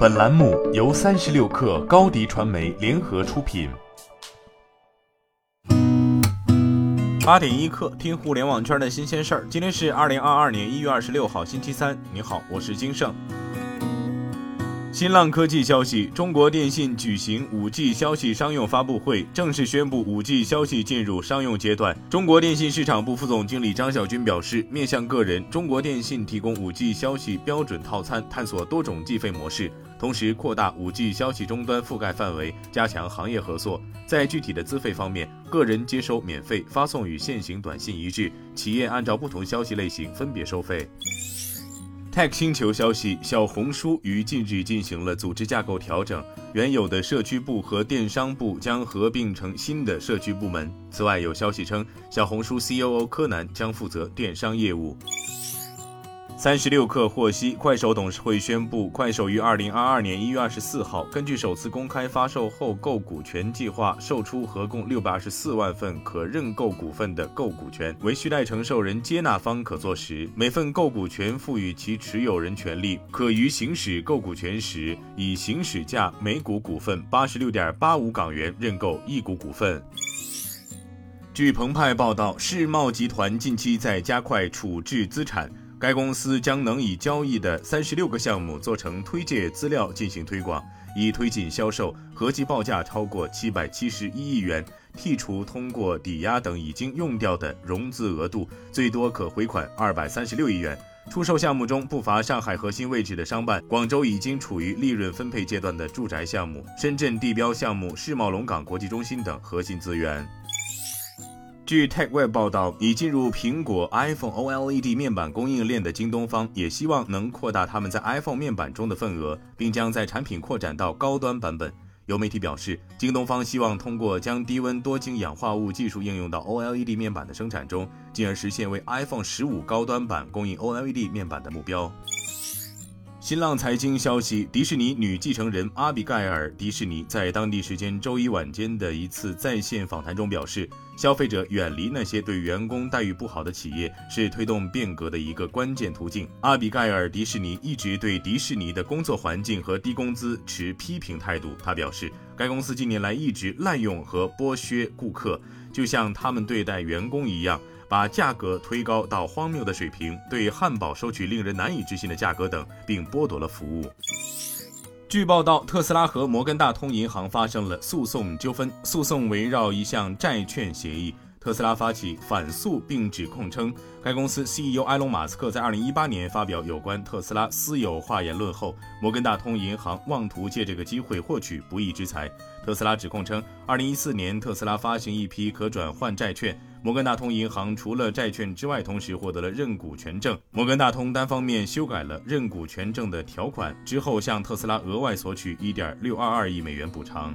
本栏目由三十六克高低传媒联合出品。八点一刻，听互联网圈的新鲜事儿。今天是二零二二年一月二十六号，星期三。你好，我是金盛。新浪科技消息，中国电信举行 5G 消息商用发布会，正式宣布 5G 消息进入商用阶段。中国电信市场部副总经理张晓军表示，面向个人，中国电信提供 5G 消息标准套餐，探索多种计费模式，同时扩大 5G 消息终端覆盖范围，加强行业合作。在具体的资费方面，个人接收免费，发送与现行短信一致；企业按照不同消息类型分别收费。Tech 星球消息，小红书于近日进行了组织架构调整，原有的社区部和电商部将合并成新的社区部门。此外，有消息称，小红书 COO 柯南将负责电商业务。三十六氪获悉，快手董事会宣布，快手于二零二二年一月二十四号，根据首次公开发售后购股权计划，售出合共六百二十四万份可认购股份的购股权，为序待承受人接纳方可作实，每份购股权赋予其持有人权利，可于行使购股权时，以行使价每股股份八十六点八五港元认购一股股份。据澎湃报道，世茂集团近期在加快处置资产。该公司将能以交易的三十六个项目做成推介资料进行推广，以推进销售，合计报价超过七百七十一亿元。剔除通过抵押等已经用掉的融资额度，最多可回款二百三十六亿元。出售项目中不乏上海核心位置的商办、广州已经处于利润分配阶段的住宅项目、深圳地标项目世贸龙岗国际中心等核心资源。据 TechWeb 报道，已进入苹果 iPhone OLED 面板供应链的京东方，也希望能扩大他们在 iPhone 面板中的份额，并将在产品扩展到高端版本。有媒体表示，京东方希望通过将低温多晶氧化物技术应用到 OLED 面板的生产中，进而实现为 iPhone 十五高端版供应 OLED 面板的目标。新浪财经消息，迪士尼女继承人阿比盖尔·迪士尼在当地时间周一晚间的一次在线访谈中表示，消费者远离那些对员工待遇不好的企业是推动变革的一个关键途径。阿比盖尔·迪士尼一直对迪士尼的工作环境和低工资持批评态度。他表示，该公司近年来一直滥用和剥削顾客，就像他们对待员工一样。把价格推高到荒谬的水平，对汉堡收取令人难以置信的价格等，并剥夺了服务。据报道，特斯拉和摩根大通银行发生了诉讼纠纷，诉讼围绕一项债券协议。特斯拉发起反诉，并指控称，该公司 CEO 埃隆·马斯克在2018年发表有关特斯拉私有化言论后，摩根大通银行妄图借这个机会获取不义之财。特斯拉指控称，2014年特斯拉发行一批可转换债券，摩根大通银行除了债券之外，同时获得了认股权证。摩根大通单方面修改了认股权证的条款之后，向特斯拉额外索取1.622亿美元补偿。